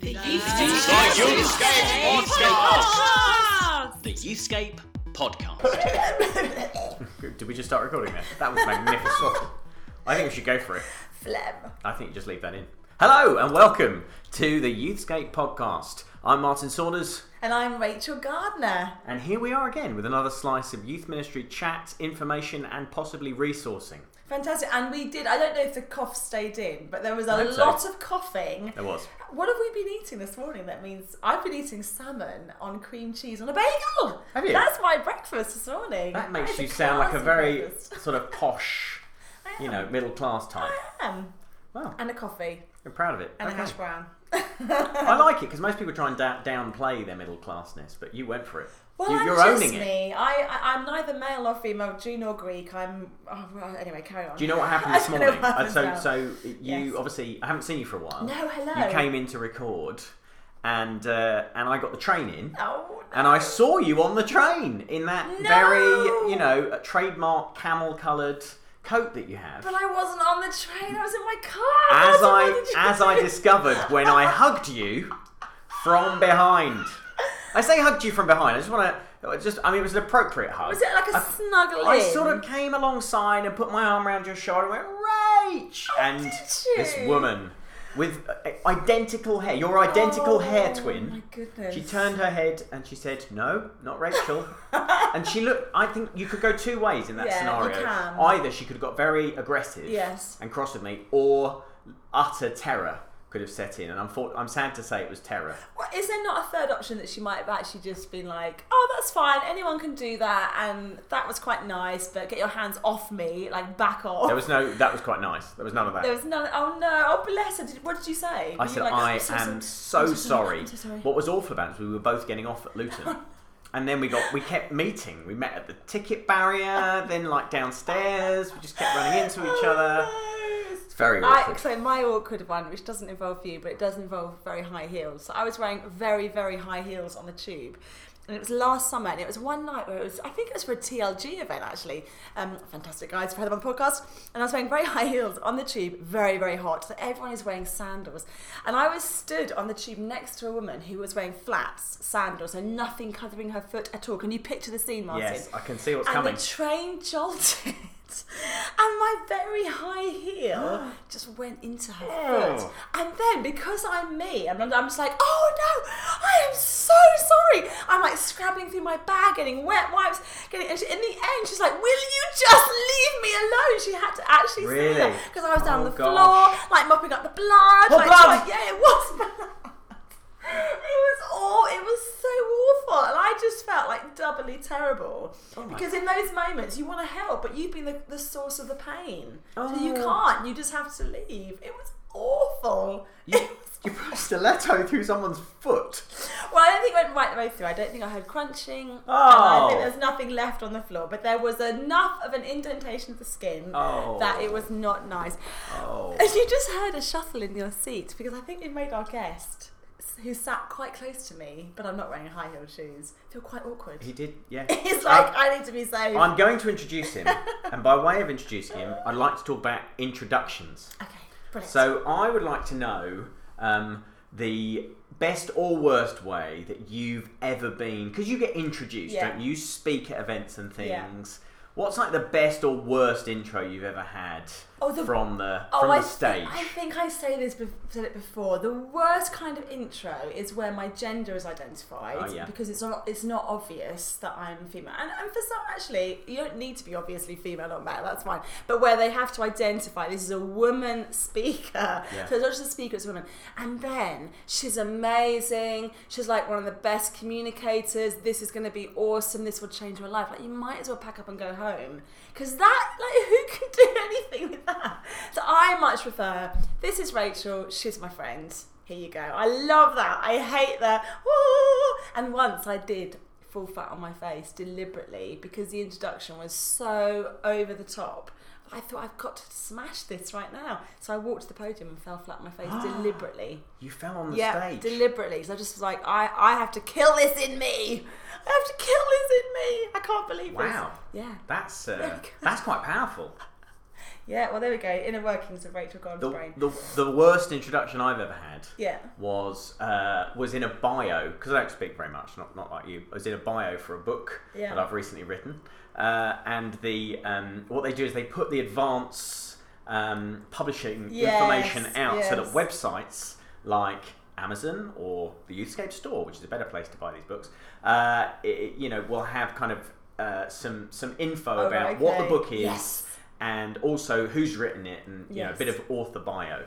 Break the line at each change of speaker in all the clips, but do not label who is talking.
The
Youthscape
Podcast.
The Youthscape Podcast.
Did we just start recording there? That was magnificent. I think we should go for it.
Phlegm.
I think you just leave that in. Hello and welcome to the Youthscape podcast. I'm Martin Saunders,
And I'm Rachel Gardner.
and here we are again with another slice of youth ministry chat, information, and possibly resourcing.
Fantastic. And we did, I don't know if the cough stayed in, but there was a
so.
lot of coughing.
There was.
What have we been eating this morning? That means I've been eating salmon on cream cheese on a bagel.
Have you?
That's my breakfast this morning.
That makes you sound like a very
breakfast.
sort of posh, you know, middle class type.
I am.
Well,
And a coffee.
I'm proud of it.
And
Okay.
a hash brown.
I like it because most people try and da- downplay their middle classness, but you went for it.
Well,
you,
I'm
you're
just
owning it.
me. I, I, I'm neither male or female, Jew nor Greek. I'm. Oh, well, anyway, carry on.
Do you know what happened this morning?
happened
so,
now.
so you
Yes.
obviously I haven't seen you for a while.
No, hello.
You came in to record, and uh, and I got the train in,
Oh,
and I saw you on the train in that
No.
very you know trademark camel coloured coat that you have.
But I wasn't on the train. I was in my car.
As I as? I discovered when I hugged you from behind. I say hugged you from behind. I just want to just I mean it was an appropriate hug.
Was it like a
I-
snuggle
I sort of came alongside and put my arm around your shoulder and went, Rach! and
Oh, did you?
this woman with uh, identical hair, your identical hair
Oh,
twin,
my goodness.
she turned her head and she said, No, not Rachel. and she looked, I think you could go two ways in that
Yeah, you
scenario.
can.
Either she could have got very aggressive
Yes.
and cross with me, or utter terror could have set in. And I'm, for, I'm sad to say it was terror.
Well, is there not a third option that she might have actually just been like, oh, that's fine, anyone can do that, and that was quite nice, but get your hands off me, like back off.
There was no, that was quite nice. There was none of that.
There was none. Oh no! Oh bless her. Did, what did you say? Were
I
you
said,
like,
I oh,
"I'm so
am
sorry.
so
I'm
sorry.
So sorry.
What was awful about it was we were both getting off at Luton. And then we got we kept meeting. We met at the ticket barrier, then like downstairs. We just kept running into each oh, other.
Oh, no.
It's very
I,
awkward.
so my awkward one, which doesn't involve you, but it does involve very high heels. So I was wearing very, very high heels on the tube. And it was last summer, and it was one night where it was, I think it was for a TLG event actually. Um, fantastic guys, for had them on the podcast. And I was wearing very high heels on the tube, very, very hot. So everyone is wearing sandals. And I was stood on the tube next to a woman who was wearing flats, sandals, and nothing covering her foot at all. Can you picture the scene, Martin?
Yes, I can see what's
and
coming.
the train jolted. And my very high heel just went into her
Oh.
foot. And then, because I'm me, and I'm, I'm just like, oh no, I am so sorry. I'm like scrabbling through my bag, getting wet wipes, getting. And she, in the end, she's like, will you just leave me alone? She had to actually say
Really?
that because I was down
Oh,
on the
gosh.
floor, like mopping up the blood.
Oh,
like,
blood!
like, yeah, it was blood. It was all. It was so awful, and I just felt like doubly terrible
Oh
because in those moments you want to help, but you've been the, the source of the pain, so you
Oh.
can't. You just have to leave. It was awful.
You, you put a stiletto through someone's foot.
well, I don't think it went right the way through. I don't think I heard crunching. and
Oh.
I think there's nothing left on the floor, but there was enough of an indentation of the skin
Oh.
that it was not nice.
Oh.
And you just heard a shuffle in your seat because I think it made our guest, who sat quite close to me, but I'm not wearing high heel shoes, feel quite awkward.
He did, yeah.
He's like, I need to be safe.
I'm going to introduce him, and by way of introducing him, I'd like to talk about introductions.
okay, brilliant.
So I would like to know um, the best or worst way that you've ever been, because you get introduced,
Yeah.
don't you? You speak at events and
Yeah.
things. What's like the best or worst intro you've ever had
Oh, the-
from the
Oh,
from
I
the
thi-
stage?
I think I say this, bef- said it before. The worst kind of intro is where my gender is identified
Oh, yeah.
because it's not it's not obvious that I'm female. And, and for some, actually, you don't need to be obviously female or male. That's fine. But where they have to identify this is a woman speaker,
Yeah.
so it's not just a speaker, it's a woman. And then she's amazing. She's like one of the best communicators. This is going to be awesome. This will change your life. Like you might as well pack up and go home because that like who can do anything with that? So I much prefer. This is Rachel. She's my friend. Here you go. I love that. I hate that. And once I did fall flat on my face deliberately because the introduction was so over the top. I thought I've got to smash this right now. So I walked to the podium and fell flat on my face deliberately.
you fell on the
Yeah,
stage.
deliberately. So I just was like, I, I have to kill this in me. I have to kill this in me. I can't believe
Wow.
this. Yeah.
That's uh, that's quite powerful.
Yeah, well, there we go. Inner workings of Rachel Gardner's
The,
brain.
the, the worst introduction I've ever had
Yeah.
was uh, was in a bio because I don't speak very much, not not like you. I was in a bio for a book
Yeah.
that I've recently written, uh, and the um, what they do is they put the advance um, publishing
Yes,
information out so that websites like Amazon or the Youthscape store, which is a better place to buy these books, uh, it, you know, will have kind of uh, some some info
Oh,
about
right,
what the book is
Yes.
And also who's written it and you know a bit of author bio.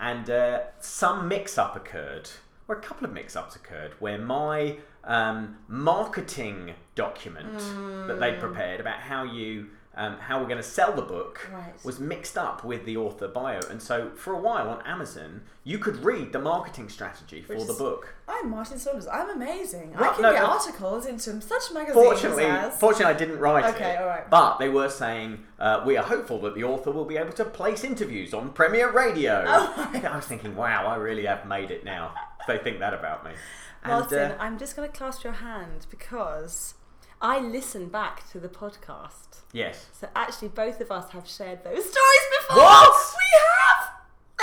And uh, some mix-up occurred or a couple of mix-ups occurred where my um, marketing document that they'd prepared about how you um, how we're going to sell the book
Right.
was mixed up with the author bio and so for a while on amazon you could read the marketing strategy for
Which
the
is-
book
I'm Martin Saunders. I'm amazing. I can
no,
get articles into such magazines
Fortunately,
as.
fortunately, I didn't write it.
Okay, all right.
But they were saying uh, we are hopeful that the author will be able to place interviews on Premier Radio.
Oh,
I was thinking, wow, I really have made it now. They think that about me. And,
Martin,
uh,
I'm just going to clasp your hand because I listen back to the podcast.
yes.
So actually, both of us have shared those stories before.
What?
We have.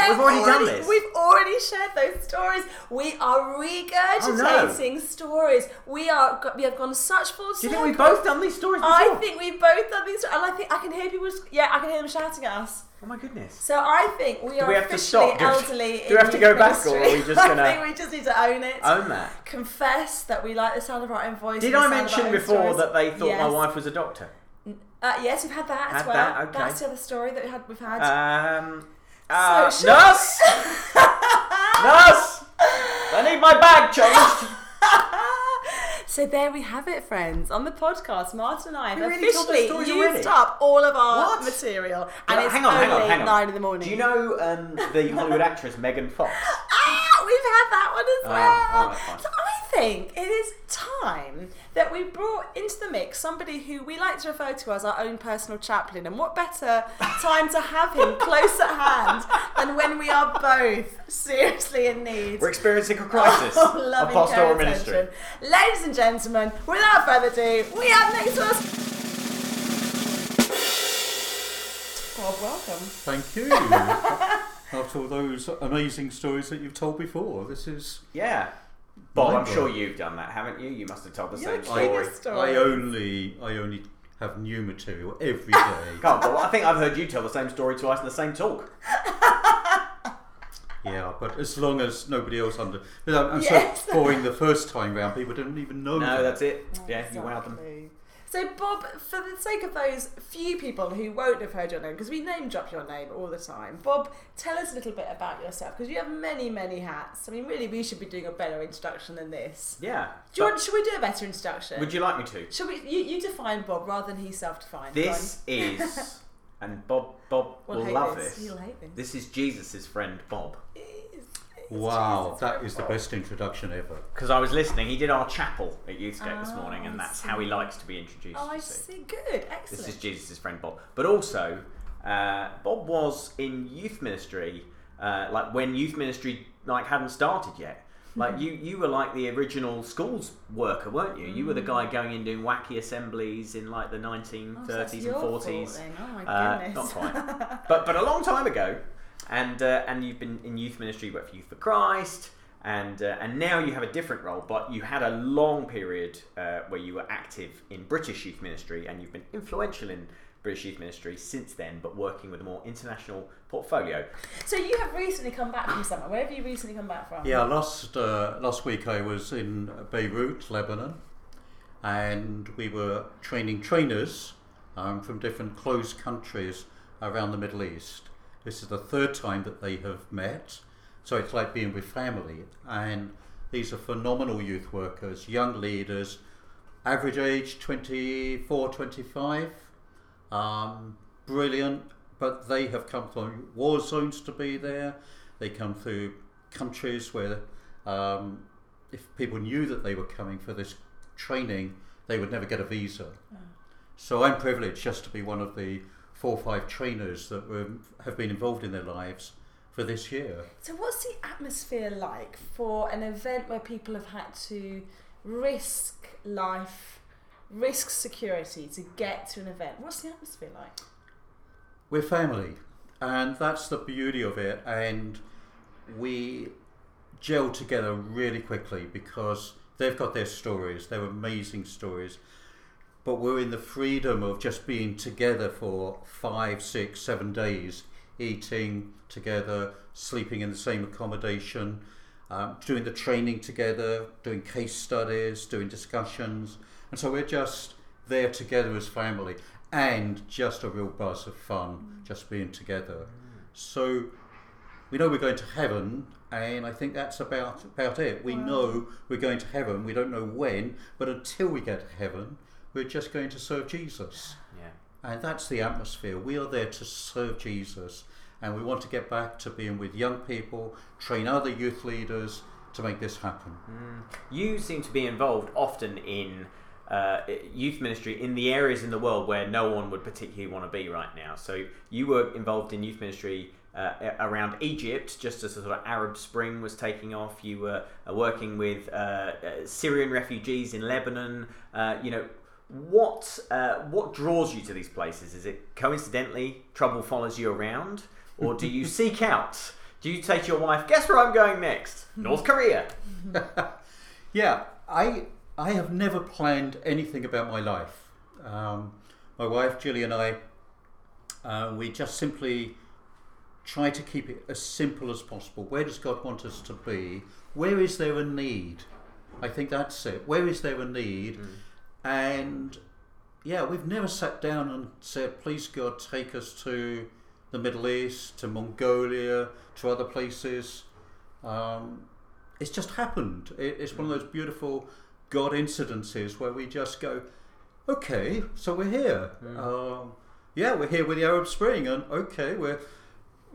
We've
They've
already done this?
We've already shared those stories. We are regurgitating stories. We are. We have gone such full
Do you think we've both done these stories before?
I think we've both done these, and I think I can hear people. Yeah, I can hear them shouting at us.
Oh my goodness.
So I think we are
we have to
officially
stop? We have-
elderly.
do we have to go back, or are we just gonna-
I think we just need to own it.
Own that.
Confess that we like the sound of our own voice.
Did I
sound of our
mention before
stories.
that they thought my wife was a doctor?
Uh, yes, we've had that as well.
that, okay.
That's the other story that we had. We've had.
Um, uh,
So,
nurse! nurse! I need my bag changed.
so there we have it, friends. On the podcast, Martin and I have
really
officially used
already?
up all of our
What?
material, and it's
hang on,
only
hang on, hang on.
nine in the morning.
Do you know um, the Hollywood actress Megan Fox?
Ah, we've had that one as
Oh,
well.
alright, fine.
so I think it is time that we brought into the mix somebody who we like to refer to as our own personal chaplain. And what better time to have him close at hand than when we are both seriously in need
We're experiencing a crisis
of
of
loving
pastoral
care
ministry.
attention. Ladies and gentlemen, without further ado, we have next to us. Bob, welcome.
Thank you. After all those amazing stories that you've told before, this is.
Yeah. Bob, I'm
Mind
sure
blowing.
you've done that, haven't you? You must have told the
You're
same
the
story.
cutest. Stories.
I only, I only have new material every day.
Can't, Bob. I think I've heard you tell the same story twice in the same talk.
yeah, but as long as nobody else under, but I'm, I'm
Yes.
so boring the first time round. People didn't even know.
No,
that.
that's it. Yeah, you wowed them.
Exactly. So, Bob, for the sake of those few people who won't have heard your name, because we name drop your name all the time, Bob, tell us a little bit about yourself, because you have many, many hats. I mean, really, we should be doing a better introduction than this.
Yeah.
Do you want, should we do a better introduction?
would you like me to?
Should we? You, you define Bob rather than he self-defined.
This is, and Bob, Bob will
We'll
love
this.
this.
He'll hate this.
This is Jesus' friend Bob.
It is- it's
Wow,
Jesus,
that
it's
is the best introduction ever.
Because I was listening, he did our chapel at Youthscape this
Oh,
morning, and that's how he likes to be introduced.
Oh, I
see.
see. Good. Excellent.
This is Jesus' friend Bob. But also, uh, Bob was in youth ministry, uh, like when youth ministry like hadn't started yet. Like you, you were like the original schools worker, weren't you? You were the guy going in doing wacky assemblies in like the
Mm. Oh, so
1930s and
your fault
40s.
Oh my
Uh,
goodness.
not quite, but but a long time ago, and uh, and you've been in youth ministry, you worked for Youth for Christ, and uh, and now you have a different role. But you had a long period uh, where you were active in British youth ministry, and you've been influential in British youth ministry since then, but working with a more international portfolio.
So you have recently come back from somewhere. Where have you recently come back from?
Yeah, last uh, last week I was in Beirut, Lebanon, and we were training trainers um, from different closed countries around the Middle East. This is the third time that they have met, so it's like being with family. And these are phenomenal youth workers, young leaders, average age 24, 25, um, brilliant. But they have come from war zones to be there. They come through countries where um, if people knew that they were coming for this training, they would never get a visa. So I'm privileged just to be one of the four or five trainers that were, have been involved in their lives for this year.
So what's the atmosphere like for an event where people have had to risk life, risk security to get to an event? What's the atmosphere like?
we're family, and that's the beauty of it. And we gel together really quickly because they've got their stories, they're amazing stories. But we're in the freedom of just being together for five, six, seven days, eating together, sleeping in the same accommodation, um, doing the training together, doing case studies, doing discussions. And so we're just there together as family and just a real buzz of fun, just being together. So we know we're going to heaven, and I think that's about about it. We know we're going to heaven. We don't know when, but until we get to heaven, we're just going to serve Jesus,
Yeah.
and that's the atmosphere. We are there to serve Jesus, and we want to get back to being with young people, train other youth leaders to make this happen.
You seem to be involved often in uh, youth ministry in the areas in the world where no one would particularly want to be right now. So you were involved in youth ministry uh, around Egypt, just as the sort of Arab Spring was taking off. You were uh, working with uh, uh, Syrian refugees in Lebanon. Uh, you know. What uh, what draws you to these places? Is it coincidentally trouble follows you around, or do you seek out? Do you say to your wife, "Guess where I'm going next? North Korea."
Yeah, I I have never planned anything about my life. Um, my wife Julie and I, uh, we just simply try to keep it as simple as possible. Where does God want us to be? Where is there a need? I think that's it. Where is there a need? And yeah, we've never sat down and said, "Please God, take us to the Middle East, to Mongolia, to other places." Um, it's just happened. It, it's one of those beautiful God incidences where we just go, okay, so we're here. Um, yeah, we're here with the Arab Spring, and okay, we're,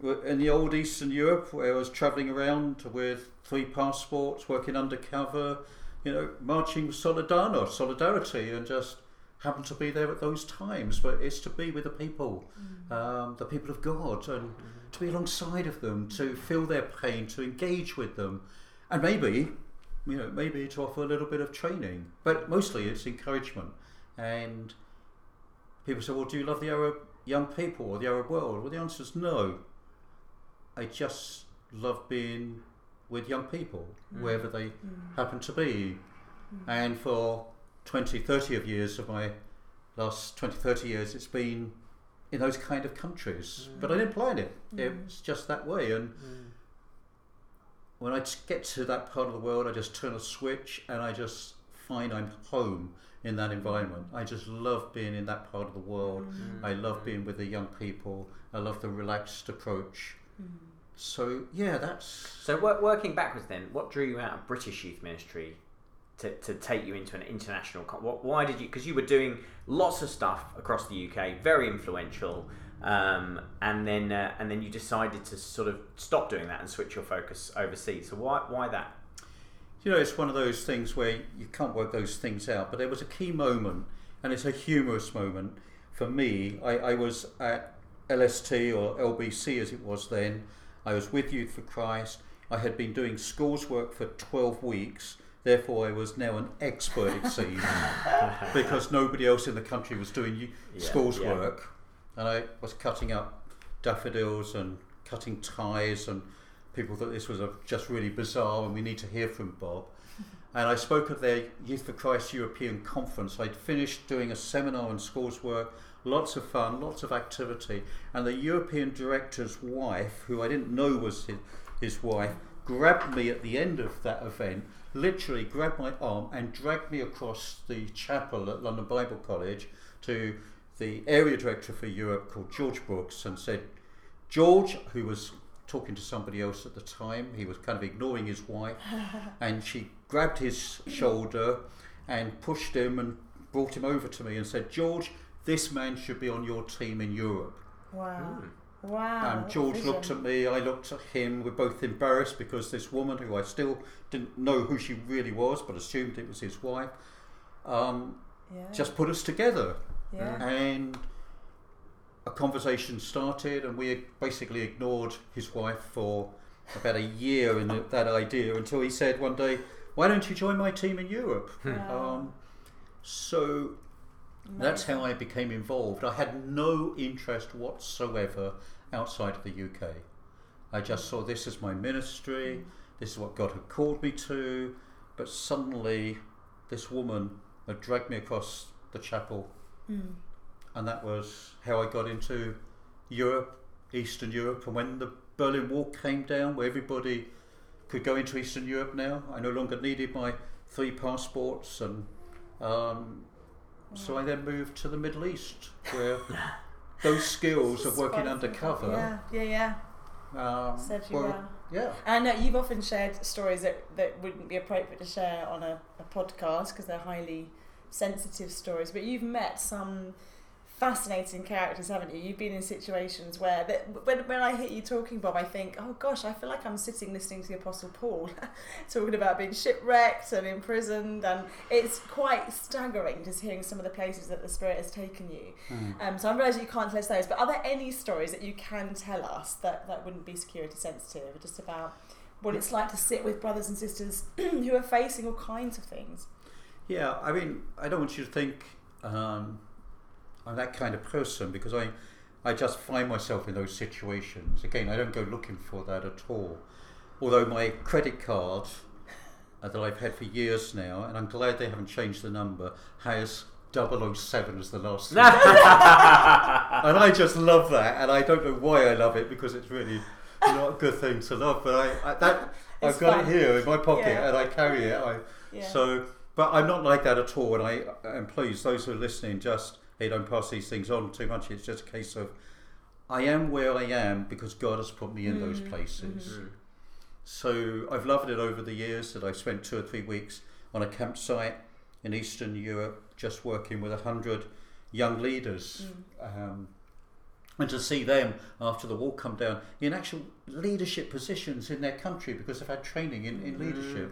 we're in the old Eastern Europe where I was travelling around with three passports, working undercover, you know, marching with Solidarność, solidarity, and just happen to be there at those times. But it's to be with the people, um, the people of God, and to be alongside of them, to feel their pain, to engage with them, and maybe, you know, maybe to offer a little bit of training. But mostly it's encouragement. And people say, "Well, do you love the Arab young people or the Arab world?" Well, the answer is no. I just love being with young people mm. wherever they mm. happen to be. Mm. And for 20, 30 of years of my last 20, 30 years, it's been in those kind of countries. But I didn't plan it. It's just that way. And when I get to that part of the world, I just turn a switch and I just find I'm home in that environment. I just love being in that part of the world. I love being with the young people. I love the relaxed approach. So yeah, that's
So, wor- working backwards, then, what drew you out of British youth ministry to, to take you into an international? What, why did you? Because you were doing lots of stuff across the UK, very influential, um, and then uh, and then you decided to sort of stop doing that and switch your focus overseas. So, why why that?
You know, it's one of those things where you can't work those things out. But there was a key moment, and it's a humorous moment for me. I, I was at LST or LBC as it was then. I was with Youth for Christ. I had been doing schools work for 12 weeks. Therefore, I was now an expert, it seemed, because nobody else in the country was doing
Yeah,
schools
yeah.
work. And I was cutting up daffodils and cutting ties and people thought this was a, just really bizarre and we need to hear from Bob. And I spoke at their Youth for Christ European conference. I'd finished doing a seminar on schools work, lots of fun, lots of activity. And the European director's wife, who I didn't know was his, his wife, grabbed me at the end of that event, literally grabbed my arm and dragged me across the chapel at London Bible College to the area director for Europe called George Brooks and said, George, who was talking to somebody else at the time, he was kind of ignoring his wife, and she grabbed his shoulder and pushed him and brought him over to me and said, George, this man should be on your team in Europe.
Wow. Wow.
And George
vision.
looked at me, I looked at him. We're both embarrassed because this woman, who I still didn't know who she really was, but assumed it was his wife, um,
Yeah.
just put us together.
yeah.
And a conversation started, and we basically ignored his wife for about a year in that idea until he said one day, Why don't you join my team in Europe?
Wow.
Um, so That's how I became involved. I had no interest whatsoever outside of the UK. I just saw this as my ministry, this is what God had called me to, but suddenly this woman had dragged me across the chapel,
Mm.
and that was how I got into Europe, Eastern Europe. And when the Berlin Wall came down, where everybody could go into Eastern Europe now, I no longer needed my three passports, and um, so I then moved to the Middle East, where those skills of working undercover.
Yeah, yeah, yeah.
Um,
Served you
were-
well.
Yeah.
And I know you've often shared stories that, that wouldn't be appropriate to share on a, a podcast because they're highly sensitive stories. But you've met some fascinating characters, haven't you? You've been in situations where that, when, when I hear you talking, Bob, I think, oh gosh, I feel like I'm sitting listening to the Apostle Paul talking about being shipwrecked and imprisoned, and it's quite staggering just hearing some of the places that the Spirit has taken you.
Mm.
Um, so I'm realising you can't tell us those, but are there any stories that you can tell us that, that wouldn't be security sensitive, just about what it's like to sit with brothers and sisters who are facing all kinds of things?
Yeah, I mean, I don't want you to think um, I'm that kind of person because I, I just find myself in those situations. Again, I don't go looking for that at all. Although my credit card uh, that I've had for years now, and I'm glad they haven't changed the number, has 007 as the last three. and I just love that, and I don't know why I love it because it's really not a good thing to love. But I, I that
It's
I've got
fun.
it here in my pocket,
Yeah.
and I carry it. I,
Yeah.
so, but I'm not like that at all. And I am pleased those who are listening, just hey, don't pass these things on too much. It's just a case of I am where I am because God has put me in those
Mm,
places.
Mm.
So I've loved it over the years that I spent two or three weeks on a campsite in Eastern Europe, just working with a hundred young leaders.
Mm.
Um, and to see them after the wall come down in actual leadership positions in their country because they've had training in, in leadership.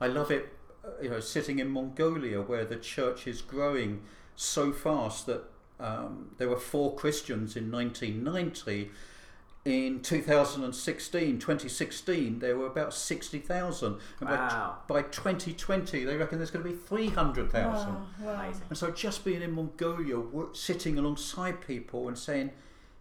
I love it, uh, you know, sitting in Mongolia where the church is growing so fast that um, there were four Christians in 1990. In 2016, 2016, there were about 60,000. And
Wow.
by, by 2020, they reckon there's going to be 300,000.
Wow, ah, wow.
Amazing.
And so just being in Mongolia, sitting alongside people and saying,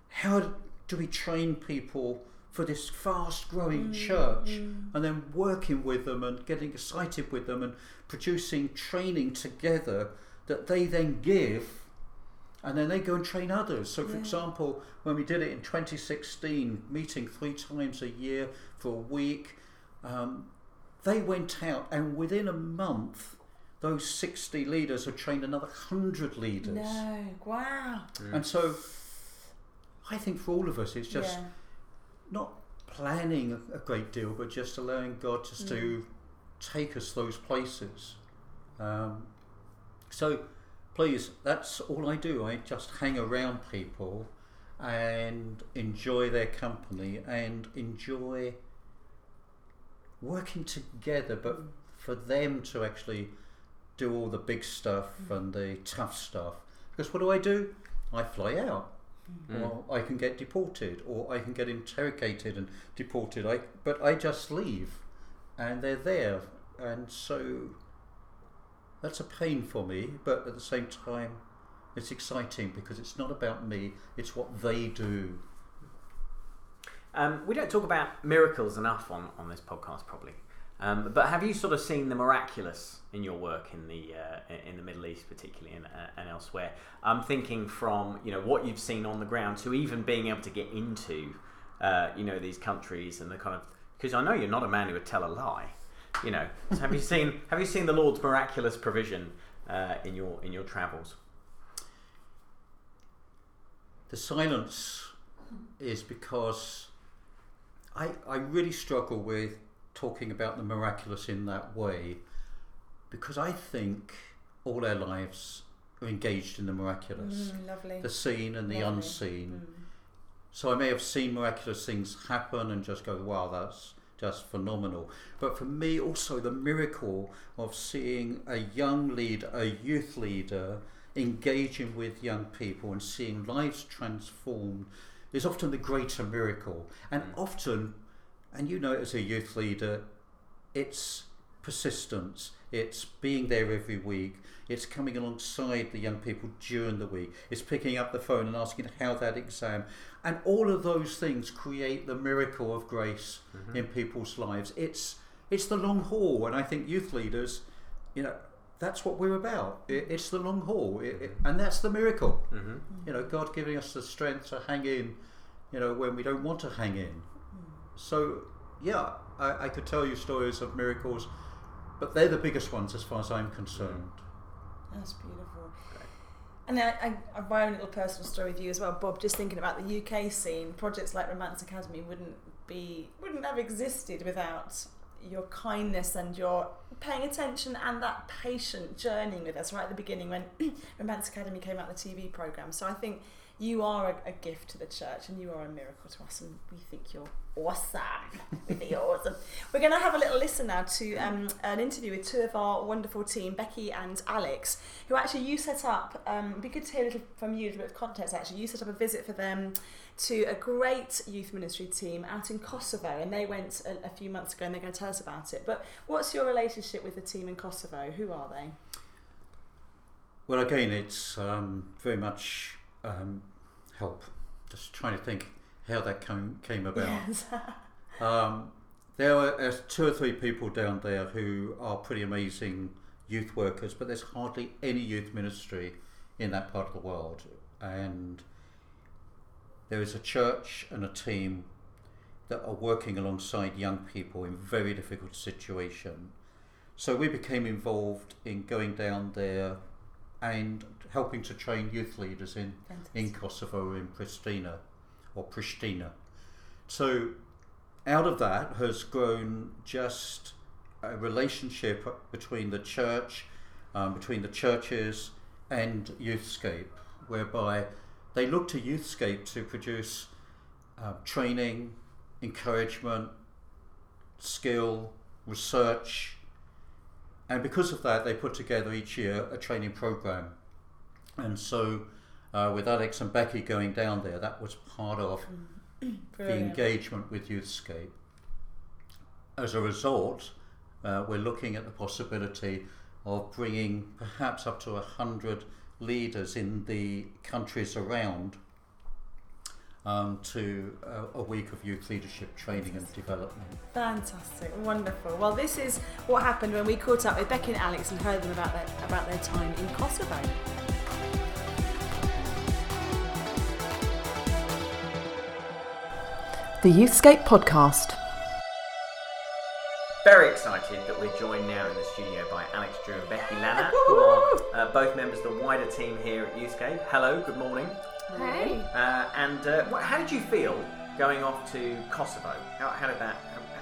how do we train people for this fast growing mm, church? Mm. And then working with them and getting excited with them and producing training together that they then give and then they go and train others. So, for
Yeah.
example, when we did it in 2016, meeting three times a year for a week, um, they went out and within a month, those 60 leaders had trained another 100 leaders.
No, wow.
And so I think for all of us, it's just
yeah.
not planning a a great deal, but just allowing God just to take us those places. Um, so please, that's all I do. I just hang around people and enjoy their company and enjoy working together, but for them to actually do all the big stuff mm. and the tough stuff. Because what do I do? I fly out mm. or mm. I can get deported, or I can get interrogated and deported. I but I just leave, and they're there, and so that's a pain for me. But at the same time, it's exciting because it's not about me; it's what they do.
Um, we don't talk about miracles enough on, on this podcast, probably. Um, but have you sort of seen the miraculous in your work in the uh, in the Middle East, particularly and, uh, and elsewhere? I'm thinking from you know what you've seen on the ground to even being able to get into uh, you know these countries and the kind of because I know you're not a man who would tell a lie. You know, so have you seen have you seen the Lord's miraculous provision uh, in your in your travels?
The silence is because I I really struggle with talking about the miraculous in that way because I think all our lives are engaged in the miraculous.
Mm, lovely.
the seen and the
Lovely.
unseen. So I may have seen miraculous things happen and just go, wow, that's just phenomenal. But for me, also the miracle of seeing a young leader, a youth leader, engaging with young people and seeing lives transformed is often the greater miracle. And mm. often, and you know it as a youth leader, it's persistence, It's being there every week. It's coming alongside the young people during the week. It's picking up the phone and asking how that exam. And all of those things create the miracle of grace mm-hmm. in people's lives. It's it's the long haul, and I think youth leaders, you know, that's what we're about. It, mm-hmm. it's the long haul, it, it- mm-hmm. and that's the miracle.
Mm-hmm.
You know, God giving us the strength to hang in, you know, when we don't want to hang in. Mm. So, yeah, I, I could tell you stories of miracles, but they're the biggest ones as far as I'm concerned. Mm.
That's beautiful. And I, I, my own little personal story with you as well, Bob. Just thinking about the UK scene, projects like Romance Academy wouldn't be wouldn't have existed without your kindness and your paying attention and that patient journeying with us right at the beginning when Romance Academy came out the TV program. So I think you are a, a gift to the church and you are a miracle to us, and we think you're awesome. we think you're awesome. We're going to have a little listen now to um, an interview with two of our wonderful team, Becky and Alex, who actually you set up. Um, it'd be good to hear a little from you, a little bit of context. Actually, you set up a visit for them to a great youth ministry team out in Kosovo, and they went a, a few months ago, and they're going to tell us about it. But what's your relationship with the team in Kosovo? Who are they?
Well, again, it's um, very much um, help. Just trying to think how that came, came about.
Yes.
Um, there are two or three people down there who are pretty amazing youth workers, but there's hardly any youth ministry in that part of the world. And there is a church and a team that are working alongside young people in very difficult situation. So we became involved in going down there and helping to train youth leaders in in Kosovo, in Pristina, or Pristina. So, out of that has grown just a relationship between the church, um, between the churches and Youthscape, whereby they look to Youthscape to produce um, training, encouragement, skill, research, and because of that, they put together each year a training program. And so, uh, with Alex and Becky going down there, that was part of the engagement with Youthscape. As a result, uh, we're looking at the possibility of bringing perhaps up to 100 leaders in the countries around um, to uh, a week of youth leadership training and development.
Fantastic, wonderful. Well, this is what happened when we caught up with Becky and Alex and heard them about their about their time in Kosovo.
The Youthscape Podcast.
Very excited that we're joined now in the studio by Alex Drew and Becky Lana, who are uh, both members of the wider team here at Youthscape. Hello, good morning.
Hey.
Uh, and uh, what, how did you feel going off to Kosovo? How, how did that?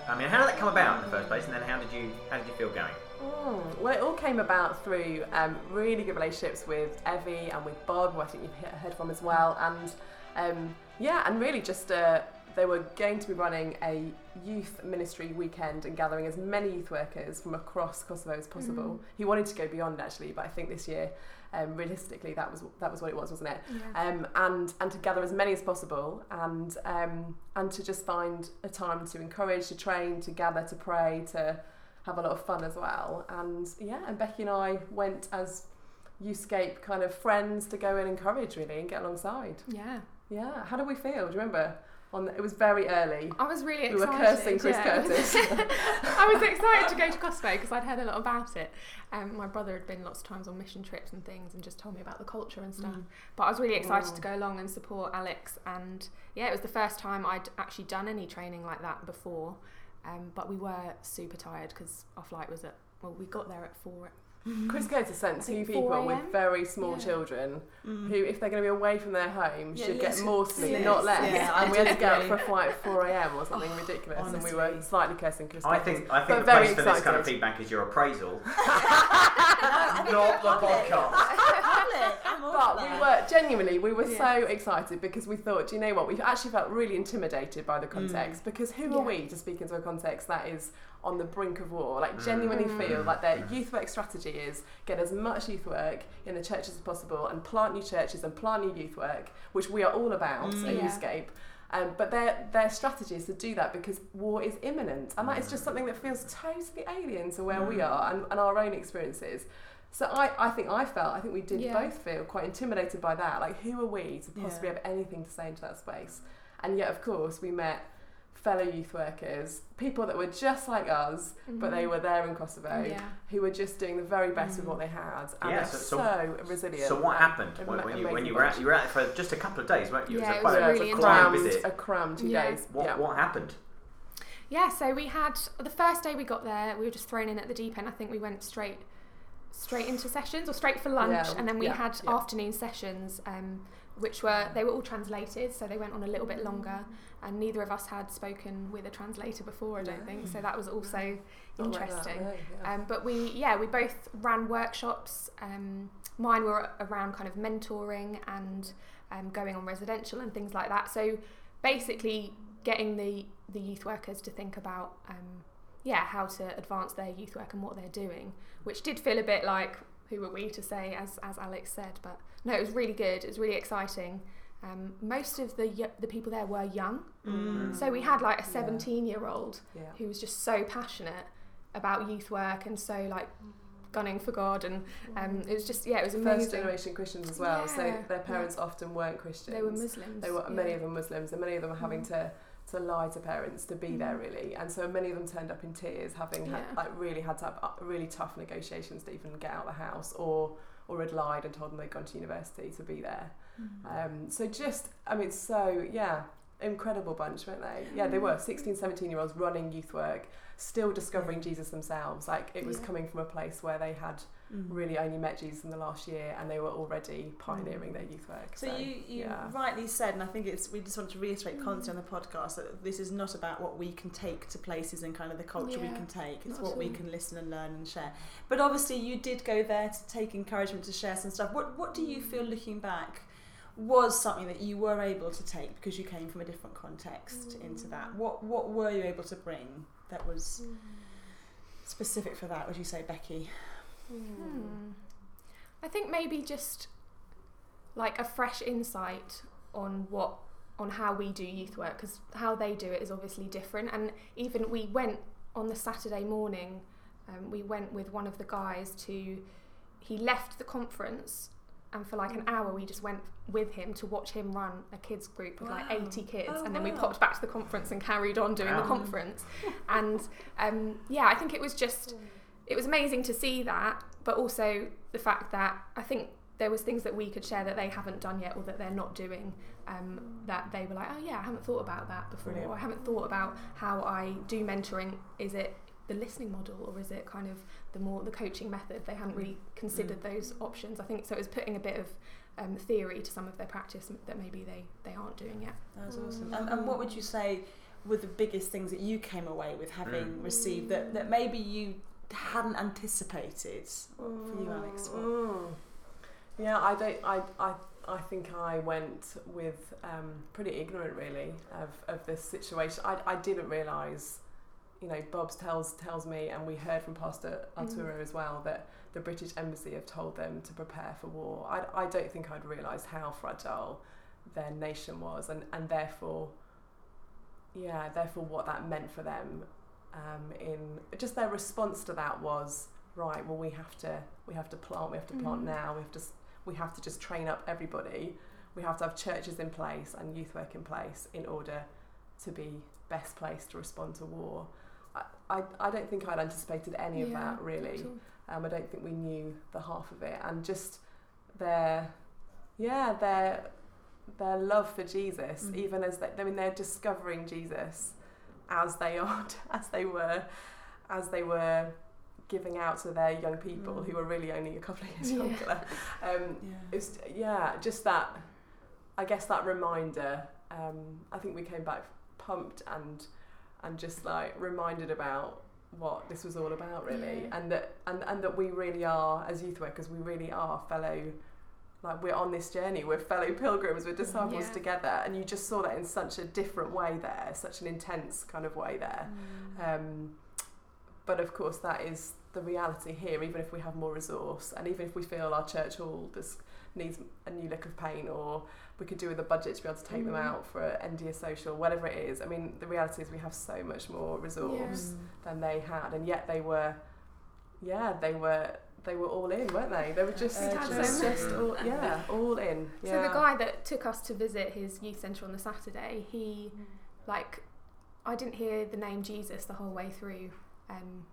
I mean, how did that come about in the first place? And then how did you how did you feel going?
Mm, well, it all came about through um, really good relationships with Evie and with Bob, who I think you've heard from as well. And um, yeah, and really just uh, they were going to be running a youth ministry weekend and gathering as many youth workers from across Kosovo as possible. He wanted to go beyond actually, but I think this year, um, realistically, that was that was what it was, wasn't it? Yeah. um, and and to gather as many as possible, and um, and to just find a time to encourage, to train, to gather, to pray, to have a lot of fun as well. And yeah, and Becky and I went as Youthscape kind of friends to go and encourage really and get alongside.
Yeah.
Yeah, how did we feel? Do you remember? On the, it was very early.
I was really excited.
We were cursing Chris
yeah.
Curtis.
I was excited to go to Kosovo because I'd heard a lot about it. Um, my brother had been lots of times on mission trips and things and just told me about the culture and stuff. But I was really excited to go along and support Alex. And yeah, it was the first time I'd actually done any training like that before. Um, but we were super tired because our flight was at, well, we got there at four. Mm-hmm.
Chris Curtis sent
I
two people with very small
Yeah.
children mm. who, if they're going to be away from their home,
Yeah,
should get more sleep,
yes,
not less.
yeah, I
and we had to get up for a flight at 4 a.m. or something ridiculous, and we were slightly cursing Chris
I
Curtis.
think I think the place for this kind of feedback is your appraisal,
Not
not the podcast.
I'm all
But
for
we were genuinely, we were
Yes.
so excited because we thought, do you know what? We actually felt really intimidated by the
Mm.
context because who
Yeah.
are we to speak into a context that is on the brink of war? Like
Mm.
genuinely
Mm.
feel like their youth work strategy is get as much youth work in the churches as possible and plant new churches and plant new youth work, which we are all about
Mm.
at
Yeah.
Youthscape. Um, but their their strategy is to do that because war is imminent, and that is just something that feels totally alien to where we are and, and our own experiences. So I, I think I felt, I think we did
Yeah.
both feel quite intimidated by that. Like, who are we to possibly
Yeah.
have anything to say into that space? And yet, of course, we met fellow youth workers, people that were just like us, but they
Mhm.
were there in Kosovo,
Yeah.
who were just doing the very best
Mm.
with what they had, and
Yeah,
they're
so-
so,
so-
resilient.
So what happened when, when you when you were at
bunch.
you were at for just a couple of days, weren't you?
Yeah,
it
it
was
was
quite
a
a
really
a crammed,
visit.
a crammed two
Yeah.
days.
What
yeah.
what happened?
Yeah, so we had the first day we got there, we were just thrown in at the deep end. I think we went straight straight into sessions or straight for lunch,
Yeah,
and then we
yeah,
had
yeah.
afternoon sessions, um, which were they were all translated, so they went on a little bit longer. And neither of us had spoken with a translator before, I don't think, so that was also
Not like that,
interesting. Um, but we, yeah, we both ran workshops. Um, mine were around kind of mentoring and um, going on residential and things like that. So basically, getting the the youth workers to think about, um, yeah, how to advance their youth work and what they're doing, which did feel a bit like who were we to say, as as Alex said. But no, it was really good. It was really exciting. Um, most of the y- the people there were young,
Mm.
so we had like a
Yeah.
seventeen year old
yeah.
who was just so passionate about youth work and so like gunning for God and um, it was just yeah it was
First generation Christians as well, so their parents often weren't Christians.
They were Muslims.
They were
yeah.
many of them Muslims, and many of them were having
Mm.
to to lie to parents to be there
Mm.
really, and so many of them turned up in tears, having had, like really had to have uh, really tough negotiations to even get out of the house, or or had lied and told them they'd gone to university to be there. Um, so just, I mean, so yeah, incredible bunch, weren't they? Yeah, they were 16, 17 year olds running youth work, still discovering Jesus themselves. Like it was
Yeah.
coming from a place where they had
Mm.
really only met Jesus in the last year, and they were already pioneering mm. their youth work.
So you, you
yeah.
rightly said, and I think it's we just want to reiterate mm. constantly on the podcast that this is not about what we can take to places and kind of the culture we can take. It's what
at
we can listen and learn and share. But obviously, you did go there to take encouragement to share some stuff. What what do you feel mm. looking back was something that you were able to take because you came from a different context into that? What what were you able to bring that was specific for that? Would you say, Becky?
Hmm. I think maybe just like a fresh insight on what on how we do youth work because how they do it is obviously different. And even we went on the Saturday morning um, we went with one of the guys to he left the conference and for like an hour we just went with him to watch him run a kids group with like 80 kids
Oh,
and then we popped back to the conference and carried on doing
Wow.
the conference. And um, yeah I think it was just it was amazing to see that, but also the fact that I think there was things that we could share that they haven't done yet or that they're not doing. Um, that they were like, oh yeah, I haven't thought about that before.
Brilliant.
I haven't thought about how I do mentoring. Is it the listening model or is it kind of the more the coaching method? They hadn't really considered those options. I think so. It was putting a bit of um, theory to some of their practice that maybe they they aren't doing yet.
That was awesome. And, and what would you say were the biggest things that you came away with having
Mm.
received that, that maybe you hadn't anticipated? What, for you, Alex?
Mm. Yeah, I don't. I, I, I think I went with um, pretty ignorant, really, of, of this situation. I, I didn't realise, you know, Bob's tells tells me, and we heard from Pastor Arturo as well that the British Embassy have told them to prepare for war. I, I don't think I'd realised how fragile their nation was, and and therefore, yeah, therefore what that meant for them. Um, in just their response to that was right. Well, we have to we have to plant. We have to plant
Mhm.
now. We have to we have to just train up everybody. We have to have churches in place and youth work in place in order to be best placed to respond to war. I, I, I don't think I'd anticipated any of that really. Um, I don't think we knew the half of it, and just their, yeah, their their love for Jesus,
Mm.
even as they, I mean, they're discovering Jesus as they are, as they were, as they were giving out to their young people
Mm.
who were really only a couple of years
Yeah.
younger. Um,
Yeah.
it's yeah, just that. I guess that reminder. Um, I think we came back pumped and and just like reminded about what this was all about, really,
Yeah.
and that and and that we really are as youth workers, we really are fellow. Like we're on this journey, we're fellow pilgrims, we're disciples
Yeah.
together, and you just saw that in such a different way there, such an intense kind of way there.
Mm.
Um, but of course, that is the reality here. Even if we have more resource, and even if we feel our church hall just needs a new look of paint, or we could do with a budget to be able to take them
Mm.
out for an NDA social, whatever it is. I mean, the reality is we have so much more resource than they had, and yet they were, yeah, they were. They were all in, weren't they? They were just,
They'd
just, just all, yeah, all in. Yeah.
So the guy that took us to visit his youth centre on the Saturday, he like I didn't hear the name Jesus the whole way through um,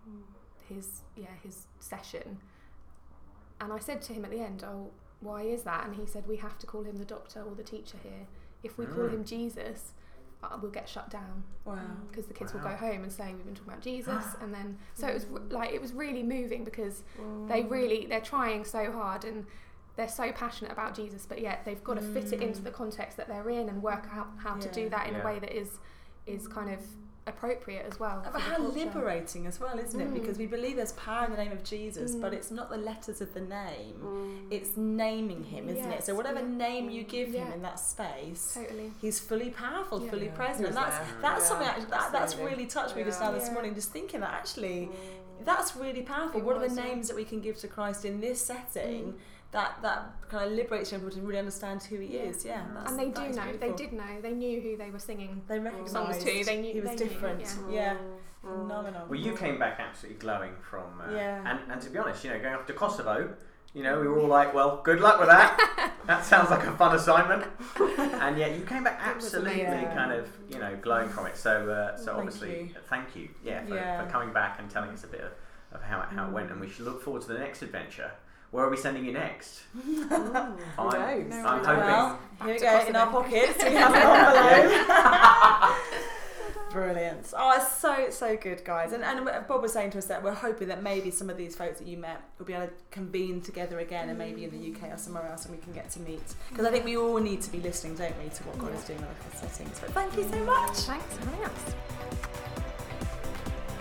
his yeah his session, and I said to him at the end, "Oh, why is that?" And he said, "We have to call him the doctor or the teacher here. If we call
Mm.
him Jesus, uh, we'll get shut down
Wow.
because the kids
Wow.
will go home and say we've been talking about Jesus." and then so it was r- like it was really moving because they really they're trying so hard and they're so passionate about Jesus, but yet they've got to fit it into the context that they're in and work out how to do that in
Yeah.
a way that is is kind of appropriate as well.
But how liberating as well, isn't it?
Mm.
Because we believe there's power in the name of Jesus, but
Mm.
it's not the letters of the name.
Mm.
It's naming him, isn't it? So whatever
yeah.
name you give him in that space,
Totally.
he's fully powerful,
Yeah.
fully
Yeah.
present. And that's
there.
that's
Yeah,
something actually, that, that's really touched me just now
Yeah.
this morning, just thinking that actually
Mm.
that's really powerful.
It
what are
was,
the
yeah.
names that we can give to Christ in this setting?
Mm.
That that kind of liberates young people to really understand who he
Yeah.
is. Yeah, that's,
And they
that
do
is
know. They did know. They knew who they were singing.
They recognised
songs too. They knew
he was
they knew,
different.
yeah.
yeah.
Mm.
phenomenal.
Well, you came back absolutely glowing from, uh,
Yeah.
and, and to be honest, you know, going off to Kosovo, you know, we were all like, well, good luck with that. that sounds like a fun assignment. and yet you came back absolutely
amazing.
kind of, you know, glowing from it. So, uh, so
Thank
obviously,
you.
thank you, yeah, for,
Yeah.
for coming back and telling us a bit of, of how, it, how it went. And we should look forward to the next adventure. Where are we sending you next?
Who
I'm-
No
I'm
idea.
hoping.
Well, here we go in our pockets. We have an envelope. Brilliant. Oh, it's so so good, guys. And and Bob was saying to us that we're hoping that maybe some of these folks that you met will be able to convene together again, and maybe in the UK or somewhere else, and we can get to meet. Because I think we all need to be listening, don't we, to what God is doing in other settings. But thank you so much.
Thanks for having us.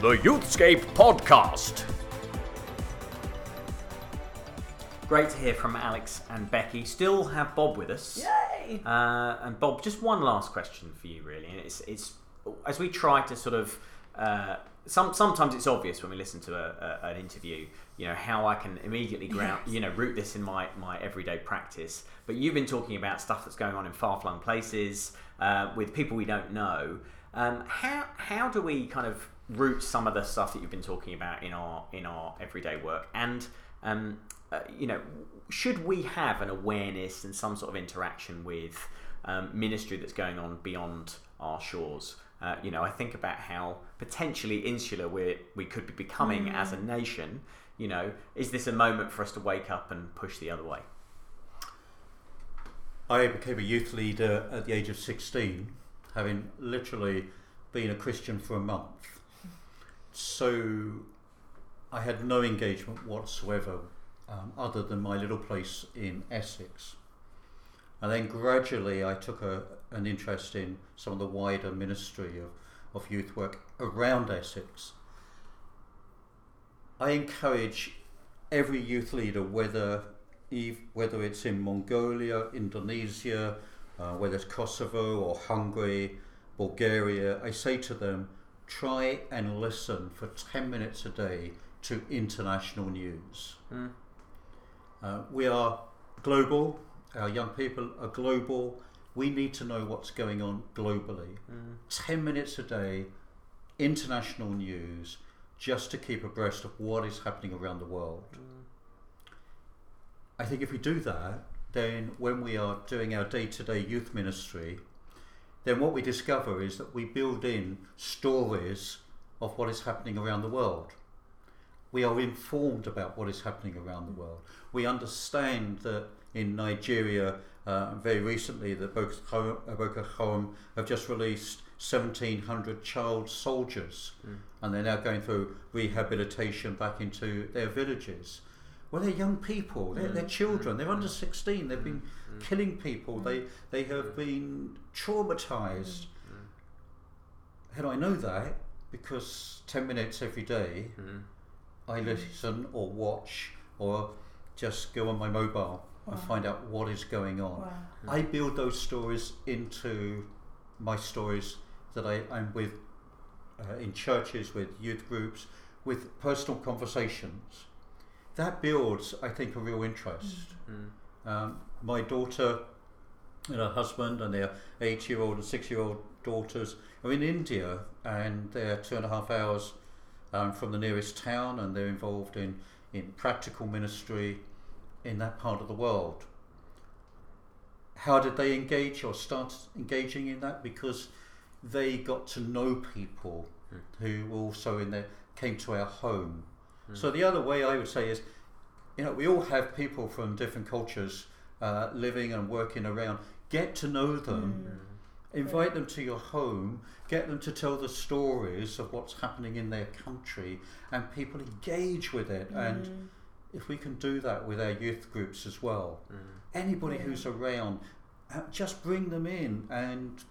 The Youthscape Podcast.
Great to hear from Alex and Becky. Still have Bob with us.
Yay!
Uh, and Bob, just one last question for you, really. And it's it's as we try to sort of uh, some sometimes it's obvious when we listen to a, a, an interview, you know, how I can immediately ground, you know, root this in my my everyday practice. But you've been talking about stuff that's going on in far flung places uh, with people we don't know. Um, how how do we kind of root some of the stuff that you've been talking about in our in our everyday work and um, uh, you know, should we have an awareness and some sort of interaction with um, ministry that's going on beyond our shores? Uh, you know, I think about how potentially insular we we could be becoming as a nation. You know, is this a moment for us to wake up and push the other way?
I became a youth leader at the age of 16, having literally been a Christian for a month. So I had no engagement whatsoever um, other than my little place in Essex. And then gradually I took a, an interest in some of the wider ministry of, of youth work around Essex. I encourage every youth leader, whether whether it's in Mongolia, Indonesia, uh, whether it's Kosovo or Hungary, Bulgaria, I say to them, try and listen for 10 minutes a day to international news.
Mm.
Uh, we are global, our young people are global. We need to know what's going on globally. 10 minutes a day, international news, just to keep abreast of what is happening around the world. I think if we do that, then when we are doing our day to day youth ministry, then what we discover is that we build in stories of what is happening around the world. We are informed about what is happening around the world. We understand that in Nigeria, uh, very recently, that Boko Haram, uh, have just released 1,700 child soldiers, hmm. and they're now going through rehabilitation back into their villages. Well, they're young people. They're, they're hmm. children. Hmm. They're under 16. They've been killing people. They they have been traumatized. How do I know that? Because 10 minutes every day, I listen or watch or just go on my mobile and find out what is going on.
Wow.
I build those stories into my stories that I, I'm with uh, in churches, with youth groups, with personal conversations, that builds, I think, a real interest.
Mm.
Um, my daughter and her husband and their eight-year-old and six-year-old daughters are in India, and they're two and a half hours um, from the nearest town, and they're involved in in practical ministry in that part of the world. How did they engage or start engaging in that? Because they got to know people who also in there came to our home. So the other way I would say is, you know, we all have people from different cultures uh, living and working around. Get to know them, invite them to your home, get them to tell the stories of what's happening in their country, and people engage with it. And if we can do that with our youth groups as well, anybody who's around, uh, just bring them in and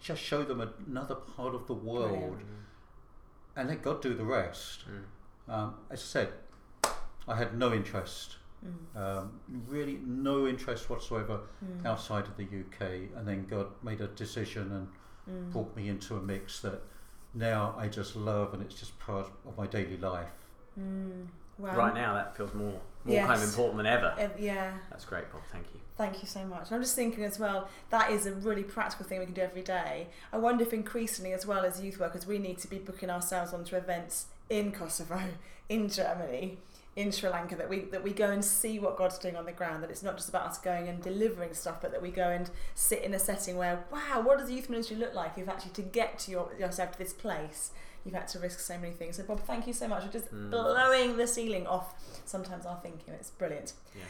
just show them another part of the world, and let God do the rest. Um, as I said, I had no interest, um, really no interest whatsoever outside of the UK, and then God made a decision and brought me into a mix that now I just love, and it's just part of my daily life.
Wow.
Right now, that feels more more kind of important than ever.
Uh, yeah.
That's great, Bob. Thank you.
Thank you so much. And I'm just thinking as well, that is a really practical thing we can do every day. I wonder if increasingly, as well as youth workers, we need to be booking ourselves onto events in Kosovo, in Germany, in Sri Lanka, that we that we go and see what God's doing on the ground. That it's not just about us going and delivering stuff, but that we go and sit in a setting where, wow, what does the youth ministry look like? If actually to get to your, yourself to this place, you've had to risk so many things. So Bob, thank you so much for just mm. blowing the ceiling off. Sometimes our thinking, it's brilliant.
Yeah.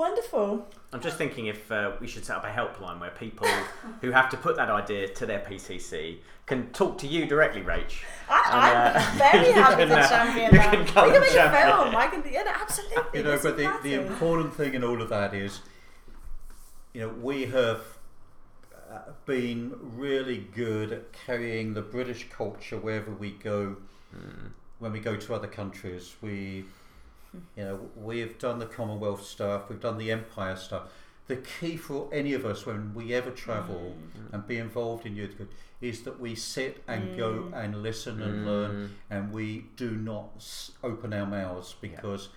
Wonderful.
I'm just thinking if uh, we should set up a helpline where people who have to put that idea to their PCC can talk to you directly, Rach.
I,
And, uh,
I'm very happy to
uh,
champion
you
that.
can come
we can
and
make a
champion
film.
it.
I can, yeah, no, absolutely.
You know, but the, the important thing in all of that is, you know, we have uh, been really good at carrying the British culture wherever we go. When we go to other countries, we, you know, we've done the Commonwealth stuff, we've done the Empire stuff. The key for any of us when we ever travel mm. Mm. and be involved in youth group is that we sit and go mm. and listen and learn, and we do not open our mouths because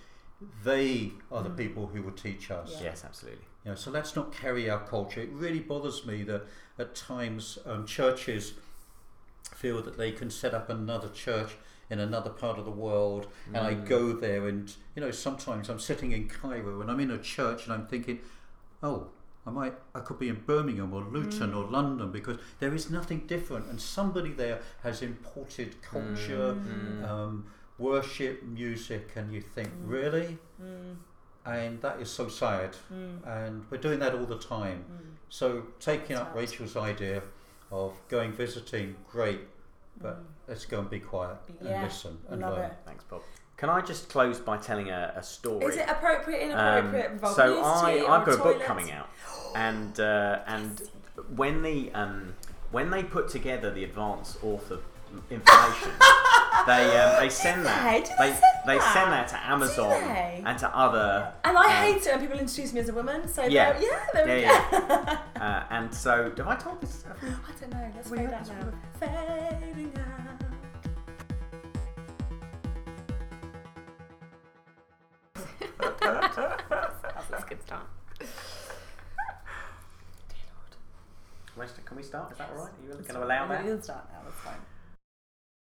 they are the people who will teach us.
Yes, absolutely.
You know, so let's not carry our culture. It really bothers me that at times um, churches feel that they can set up another church in another part of the world, and I go mm. there, and you know, sometimes I'm sitting in Cairo and I'm in a church and I'm thinking, oh. I might, I could be in Birmingham or Luton or mm. London because there is nothing different, and somebody there has imported culture, mm. um, worship, music, and you think, really? and that is so sad. And we're doing that all the time. So taking up Rachel's idea of going visiting, great, but let's go and be quiet and
Yeah,
listen and
love
learn.
it.
Thanks, Bob. Can I just close by telling a, a story?
Is it appropriate,
Um,
inappropriate? involved
so I, I've got a book coming out, and uh, and when the um, when they put together the advanced author information, they um, they send that they
they send
they
that?
send that to Amazon
they?
and to other
And I
um,
hate it when people introduce me as a woman. So
Yeah.
there, yeah, there we
Yeah,
go.
uh, and so have I told this?
I don't know. Let's
We
fade
have
now. Fading out.
That's a good start.
Can we start? Is that all right? Are you going to allow that?
You'll start now. That's fine.